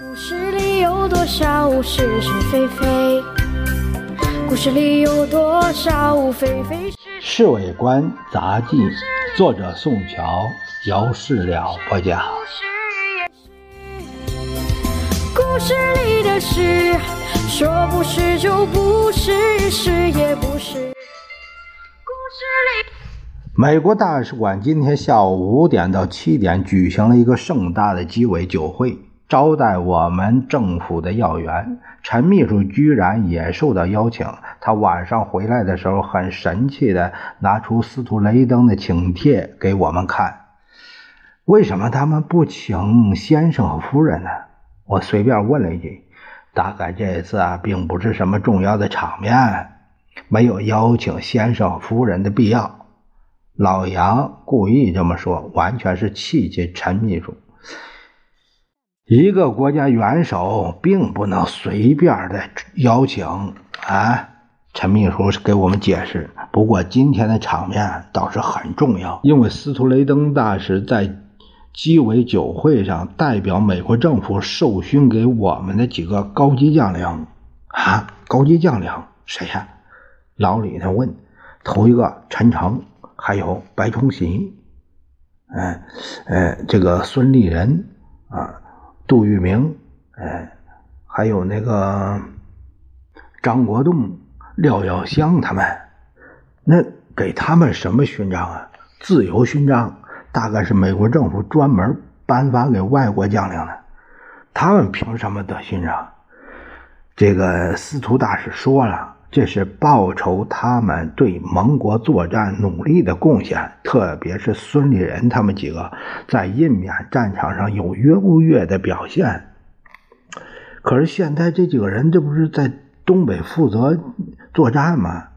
故事里有多少是是非非？故事里有多少非非是《侍卫官杂记》，作者宋乔，姚事了播讲。故事里的事，说不是就不是，是也不是。故事里。美国大使馆今天下午五点到七点举行了一个盛大的鸡尾酒会，招待我们政府的要员。陈秘书居然也受到邀请。他晚上回来的时候，很神气的拿出司徒雷登的请帖给我们看。为什么他们不请先生和夫人呢？我随便问了一句。大概这次啊，并不是什么重要的场面，没有邀请先生和夫人的必要。老杨故意这么说，完全是气气陈秘书。一个国家元首并不能随便的邀请啊！陈秘书给我们解释。不过今天的场面倒是很重要，因为司徒雷登大使在鸡尾酒会上代表美国政府授勋给我们的几个高级将领啊，高级将领谁呀？老李他问。头一个陈诚，还有白崇禧，哎，哎，这个孙立人。杜聿明，哎，还有那个张国栋、廖耀湘他们，那给他们什么勋章啊？自由勋章，大概是美国政府专门颁发给外国将领的。他们凭什么得勋章？这个司徒大使说了。这是报酬他们对盟国作战努力的贡献，特别是孙立人他们几个在印缅战场上有优越的表现。可是现在这几个人，这不是在东北负责作战吗？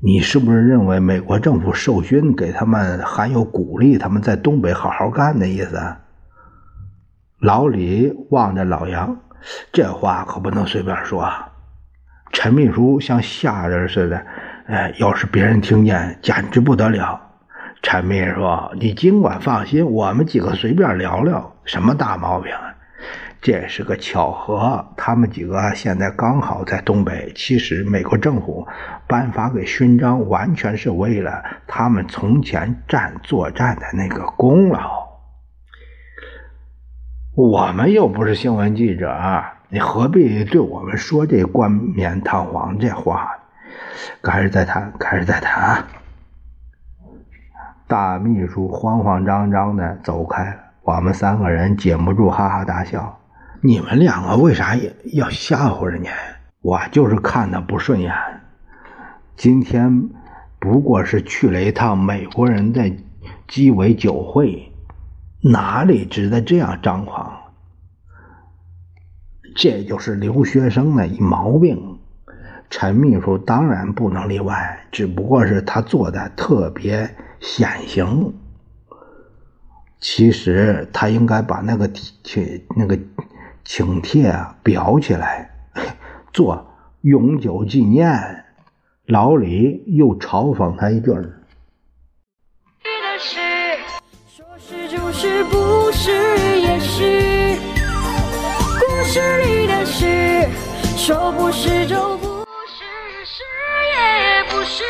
你是不是认为美国政府授勋给他们，含有鼓励他们在东北好好干的意思？老李望着老杨，这话可不能随便说。陈秘书像吓人似的，哎，要是别人听见，简直不得了。陈秘书，你尽管放心，我们几个随便聊聊，什么大毛病啊？这是个巧合，他们几个现在刚好在东北。其实美国政府颁发给勋章，完全是为了他们从前战作战的那个功劳。我们又不是新闻记者。你何必对我们说这冠冕堂皇这话？还是再谈，还是再谈。大秘书慌慌张张的走开了，我们三个人禁不住哈哈大笑。你们两个为啥也要吓唬人家？我就是看他不顺眼。今天不过是去了一趟美国人的鸡尾酒会，哪里值得这样张狂？这就是留学生的一毛病，陈秘书当然不能例外，只不过是他做的特别显形。其实他应该把那个请那个请帖啊裱起来，做永久纪念。老李又嘲讽他一句儿。说是就是，不是也是。是你的事，说不是就不是，是也不是。